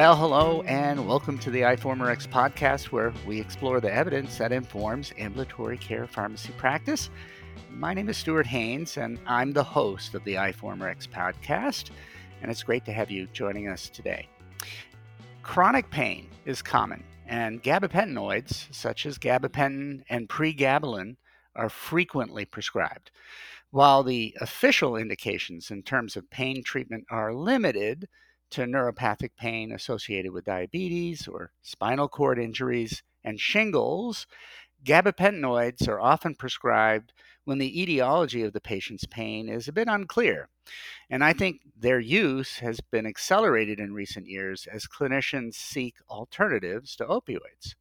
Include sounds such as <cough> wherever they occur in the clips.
Well, hello, and welcome to the iForumRx podcast, where we explore the evidence that informs ambulatory care pharmacy practice. My name is Stuart Haines, and I'm the host of the iForumRx podcast, and it's great to have you joining us today. Chronic pain is common, and gabapentinoids, such as gabapentin and pregabalin, are frequently prescribed. While the official indications in terms of pain treatment are limited, to neuropathic pain associated with diabetes or spinal cord injuries and shingles, gabapentinoids are often prescribed when the etiology of the patient's pain is a bit unclear. And I think their use has been accelerated in recent years as clinicians seek alternatives to opioids.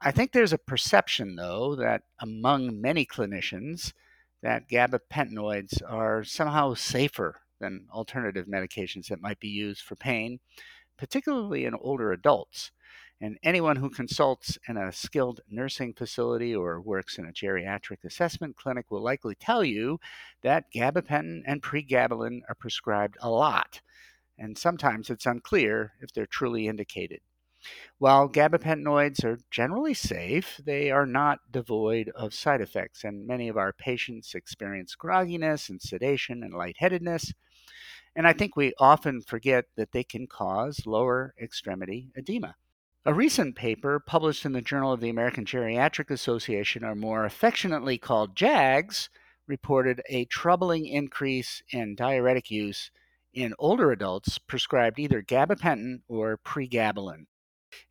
I think there's a perception, though, that among many clinicians, that gabapentinoids are somehow safer than alternative medications that might be used for pain, particularly in older adults. And anyone who consults in a skilled nursing facility or works in a geriatric assessment clinic will likely tell you that gabapentin and pregabalin are prescribed a lot. And sometimes it's unclear if they're truly indicated. While gabapentinoids are generally safe, they are not devoid of side effects, and many of our patients experience grogginess and sedation and lightheadedness. And I think we often forget that they can cause lower extremity edema. A recent paper published in the Journal of the American Geriatric Association, or more affectionately called JAGS, reported a troubling increase in diuretic use in older adults prescribed either gabapentin or pregabalin.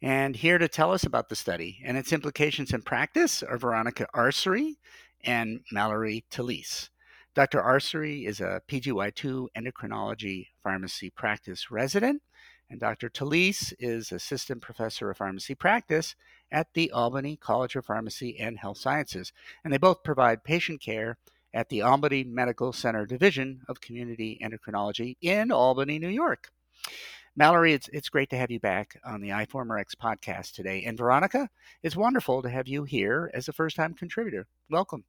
And here to tell us about the study and its implications in practice are Veronica Arceri and Mallory Telese. Dr. Arceri is a PGY2 endocrinology pharmacy practice resident, and Dr. Telese is assistant professor of pharmacy practice at the Albany College of Pharmacy and Health Sciences. And they both provide patient care at the Albany Medical Center Division of Community Endocrinology in Albany, New York. Mallory, it's, it's great to have you back on the iForumRx podcast today. And Veronica, it's wonderful to have you here as a first time contributor. Welcome.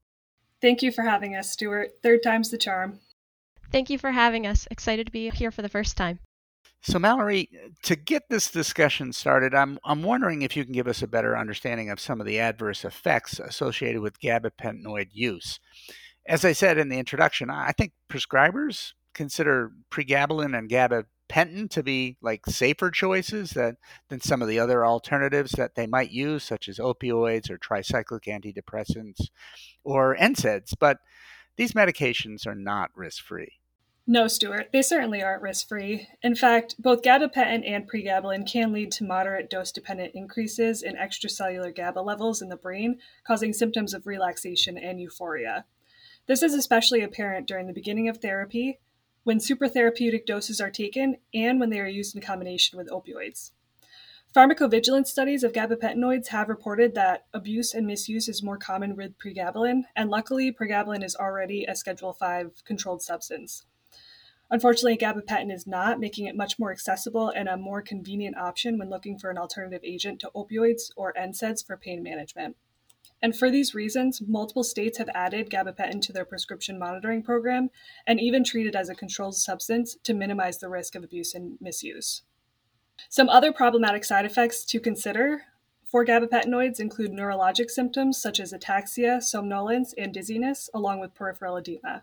Thank you for having us, Stuart. Third time's the charm. Thank you for having us. Excited to be here for the first time. So, Mallory, to get this discussion started, I'm, I'm wondering if you can give us a better understanding of some of the adverse effects associated with gabapentinoid use. As I said in the introduction, I think prescribers consider pregabalin and gabapentin to be like safer choices that, than some of the other alternatives that they might use, such as opioids or tricyclic antidepressants or NSAIDs. But these medications are not risk free. No, Stuart, they certainly aren't risk free. In fact, both gabapentin and pregabalin can lead to moderate dose dependent increases in extracellular GABA levels in the brain, causing symptoms of relaxation and euphoria. This is especially apparent during the beginning of therapy, when supertherapeutic doses are taken, and when they are used in combination with opioids. Pharmacovigilance studies of gabapentinoids have reported that abuse and misuse is more common with pregabalin, and luckily, pregabalin is already a Schedule 5 controlled substance. Unfortunately, gabapentin is not, making it much more accessible and a more convenient option when looking for an alternative agent to opioids or NSAIDs for pain management. And for these reasons, multiple states have added gabapentin to their prescription monitoring program and even treat it as a controlled substance to minimize the risk of abuse and misuse. Some other problematic side effects to consider for gabapentinoids include neurologic symptoms such as ataxia, somnolence, and dizziness, along with peripheral edema.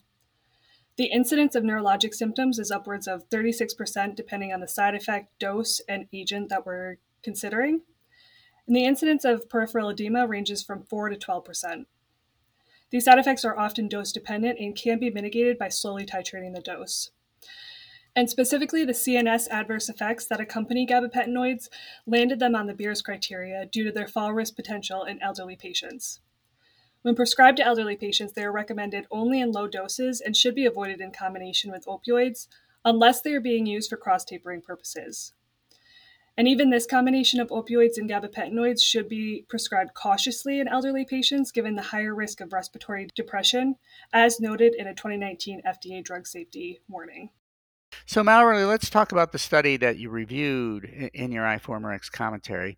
The incidence of neurologic symptoms is upwards of 36% depending on the side effect, dose, and agent that we're considering and the incidence of peripheral edema ranges from 4 to 12%. These side effects are often dose dependent and can be mitigated by slowly titrating the dose. And specifically, the CNS adverse effects that accompany gabapentinoids landed them on the Beers criteria due to their fall risk potential in elderly patients. When prescribed to elderly patients, they are recommended only in low doses and should be avoided in combination with opioids unless they are being used for cross tapering purposes. And even this combination of opioids and gabapentinoids should be prescribed cautiously in elderly patients given the higher risk of respiratory depression, as noted in a 2019 FDA drug safety warning. So, Mallory, let's talk about the study that you reviewed in your iForumRx commentary.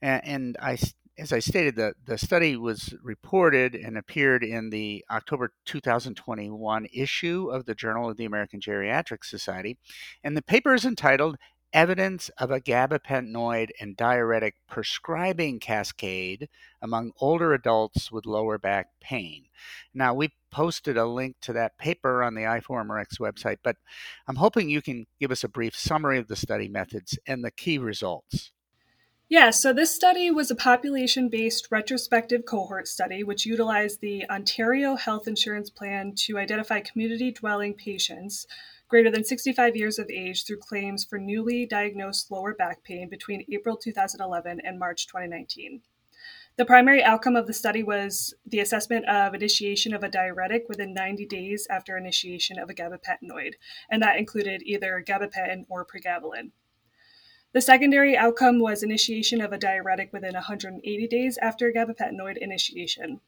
And I, as I stated, the, the study was reported and appeared in the October 2021 issue of the Journal of the American Geriatric Society. And the paper is entitled evidence of a gabapentinoid and diuretic prescribing cascade among older adults with lower back pain. Now, we posted a link to that paper on the iForumRx website, but I'm hoping you can give us a brief summary of the study methods and the key results. Yeah, so this study was a population based retrospective cohort study which utilized the Ontario Health Insurance Plan to identify community dwelling patients greater than 65 years of age through claims for newly diagnosed lower back pain between April 2011 and March 2019. The primary outcome of the study was the assessment of initiation of a diuretic within 90 days after initiation of a gabapentinoid, and that included either gabapentin or pregabalin. The secondary outcome was initiation of a diuretic within 180 days after gabapentinoid initiation.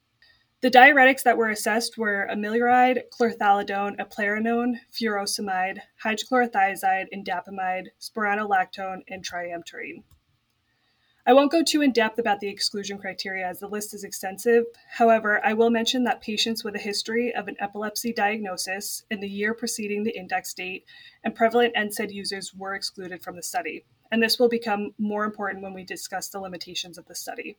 The diuretics that were assessed were amiloride, chlorthalidone, eplerenone, furosemide, hydrochlorothiazide, indapamide, spironolactone, and triamterene. I won't go too in depth about the exclusion criteria as the list is extensive. However, I will mention that patients with a history of an epilepsy diagnosis in the year preceding the index date and prevalent NSAID users were excluded from the study and this will become more important when we discuss the limitations of the study.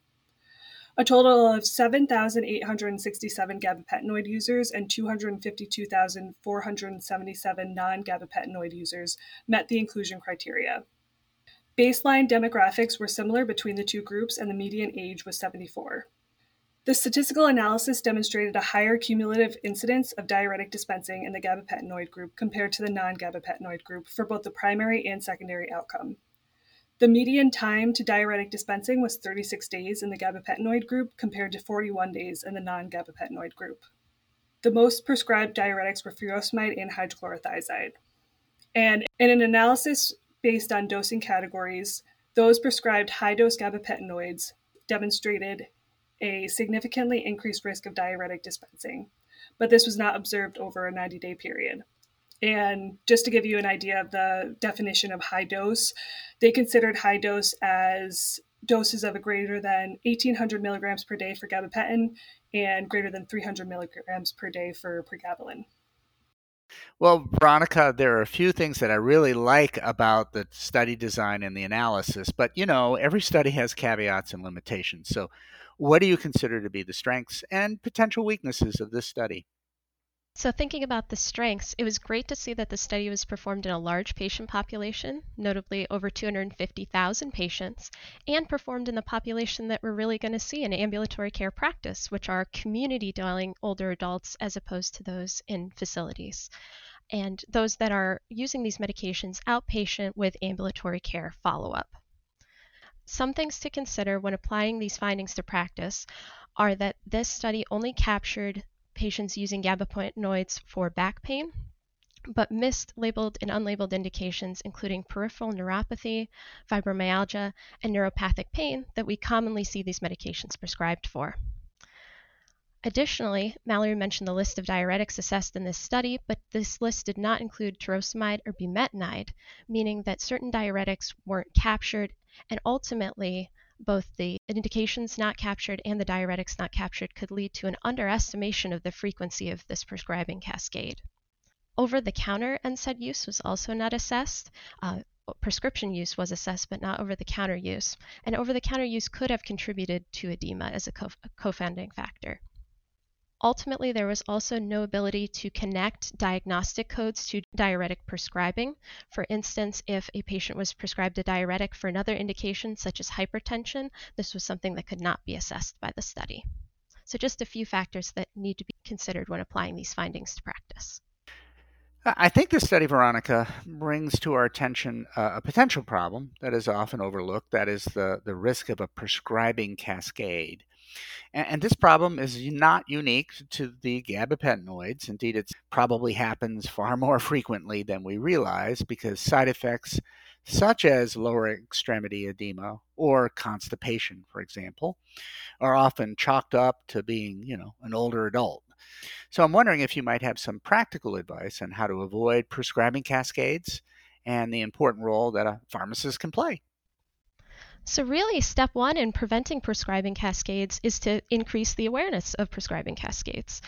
A total of 7,867 gabapentinoid users and 252,477 non gabapentinoid users met the inclusion criteria. Baseline demographics were similar between the two groups, and the median age was 74. The statistical analysis demonstrated a higher cumulative incidence of diuretic dispensing in the gabapentinoid group compared to the non gabapentinoid group for both the primary and secondary outcome. The median time to diuretic dispensing was 36 days in the gabapentinoid group compared to 41 days in the non gabapentinoid group. The most prescribed diuretics were furosemide and hydrochlorothiazide. And in an analysis based on dosing categories, those prescribed high dose gabapentinoids demonstrated a significantly increased risk of diuretic dispensing, but this was not observed over a 90 day period. And just to give you an idea of the definition of high dose, they considered high dose as doses of a greater than 1800 milligrams per day for gabapentin and greater than 300 milligrams per day for pregabalin. Well, Veronica, there are a few things that I really like about the study design and the analysis, but you know, every study has caveats and limitations. So, what do you consider to be the strengths and potential weaknesses of this study? So, thinking about the strengths, it was great to see that the study was performed in a large patient population, notably over 250,000 patients, and performed in the population that we're really going to see in ambulatory care practice, which are community dwelling older adults as opposed to those in facilities, and those that are using these medications outpatient with ambulatory care follow up. Some things to consider when applying these findings to practice are that this study only captured patients using gabapentinoids for back pain, but missed labeled and unlabeled indications including peripheral neuropathy, fibromyalgia, and neuropathic pain that we commonly see these medications prescribed for. Additionally, Mallory mentioned the list of diuretics assessed in this study, but this list did not include torsemide or bumetanide, meaning that certain diuretics weren't captured and ultimately both the indications not captured and the diuretics not captured could lead to an underestimation of the frequency of this prescribing cascade. Over the counter NSAID use was also not assessed. Uh, prescription use was assessed, but not over the counter use. And over the counter use could have contributed to edema as a co founding factor. Ultimately, there was also no ability to connect diagnostic codes to diuretic prescribing. For instance, if a patient was prescribed a diuretic for another indication, such as hypertension, this was something that could not be assessed by the study. So, just a few factors that need to be considered when applying these findings to practice. I think this study, Veronica, brings to our attention uh, a potential problem that is often overlooked that is, the, the risk of a prescribing cascade. And, and this problem is not unique to the gabapentinoids. Indeed, it probably happens far <laughs> more frequently than we realize because side effects such as lower extremity edema or constipation, for example, are often chalked up to being, you know, an older adult. So I'm wondering if you might have some practical advice on how to avoid prescribing cascades and the important role that a pharmacist can play. So, really, step one in preventing prescribing cascades is to increase the awareness of prescribing cascades.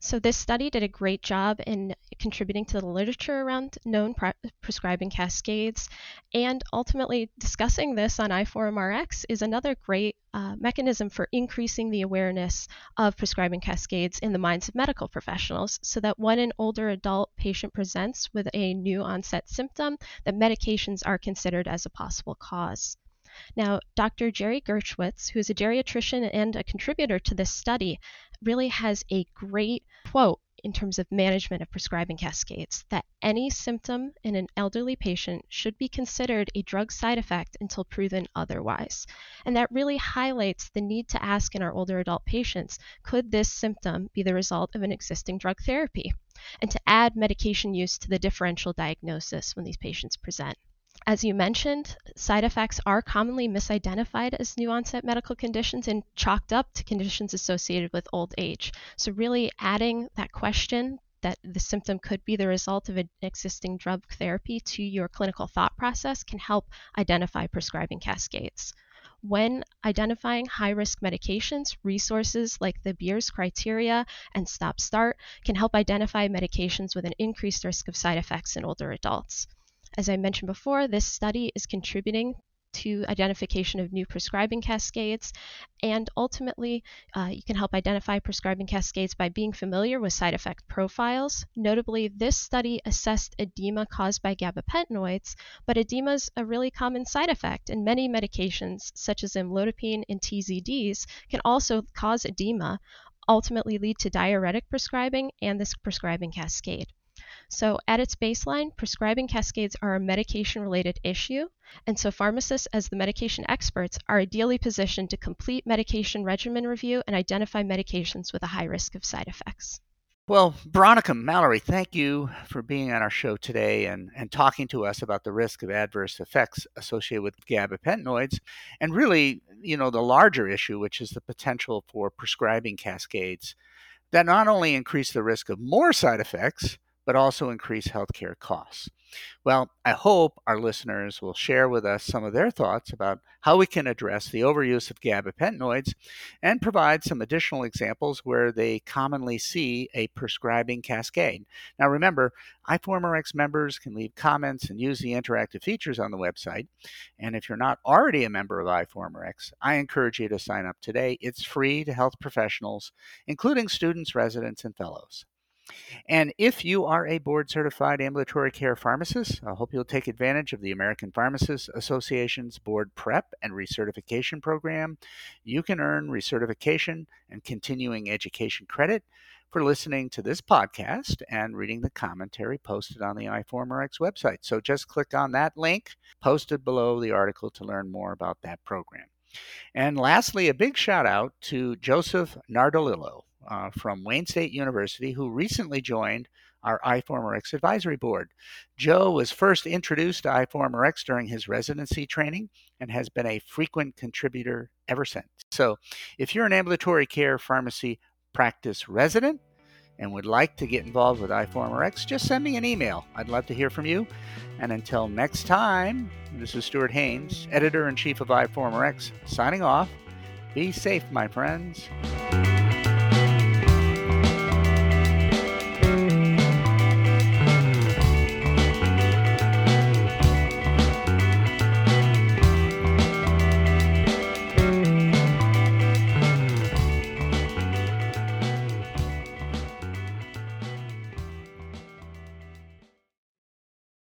So, this study did a great job in contributing to the literature around known pre- prescribing cascades. And ultimately, discussing this on iForumRx is another great uh, mechanism for increasing the awareness of prescribing cascades in the minds of medical professionals so that when an older adult patient presents with a new onset symptom, that medications are considered as a possible cause. Now, Dr. Jerry Gurwitz, who is a geriatrician and a contributor to this study, really has a great quote in terms of management of prescribing cascades that any symptom in an elderly patient should be considered a drug side effect until proven otherwise. And that really highlights the need to ask in our older adult patients could this symptom be the result of an existing drug therapy? And to add medication use to the differential diagnosis when these patients present. As you mentioned, side effects are commonly misidentified as new onset medical conditions and chalked up to conditions associated with old age. So, really adding that question that the symptom could be the result of an existing drug therapy to your clinical thought process can help identify prescribing cascades. When identifying high risk medications, resources like the Beers criteria and Stop Start can help identify medications with an increased risk of side effects in older adults. As I mentioned before, this study is contributing to identification of new prescribing cascades. And ultimately, uh, you can help identify prescribing cascades by being familiar with side effect profiles. Notably, this study assessed edema caused by gabapentinoids, but edema is a really common side effect, and many medications, such as amlodipine and TZDs, can also cause edema, ultimately lead to diuretic prescribing and this prescribing cascade. So, at its baseline, prescribing cascades are a medication related issue, and so pharmacists, as the medication experts, are ideally positioned to complete medication regimen review and identify medications with a high risk of side effects. Well, Veronica Mallory, thank you for being on our show today and, and talking to us about the risk of adverse effects associated with gabapentinoids and really, you know, the larger issue, which is the potential for prescribing cascades that not only increase the risk of more side effects, but also increase healthcare costs. Well, I hope our listeners will share with us some of their thoughts about how we can address the overuse of gabapentinoids and provide some additional examples where they commonly see a prescribing cascade. Now, remember, iForumRx members can leave comments and use the interactive features on the website. And if you're not already a member of iForumRx, I encourage you to sign up today. It's free to health professionals, including students, residents, and fellows. And if you are a board certified ambulatory care pharmacist, I hope you'll take advantage of the American Pharmacists Association's board prep and recertification program. You can earn recertification and continuing education credit for listening to this podcast and reading the commentary posted on the iForumRx website. So just click on that link posted below the article to learn more about that program. And lastly, a big shout out to Joseph Nardolillo uh, from Wayne State University who recently joined our iForumRx advisory board. Joe was first introduced to iForumRx during his residency training and has been a frequent contributor ever since. So, if you're an ambulatory care pharmacy practice resident and would like to get involved with iForumRx, just send me an email. I'd love to hear from you. And until next time, this is Stuart Haines, editor in chief of iForumRx, signing off. Be safe, my friends.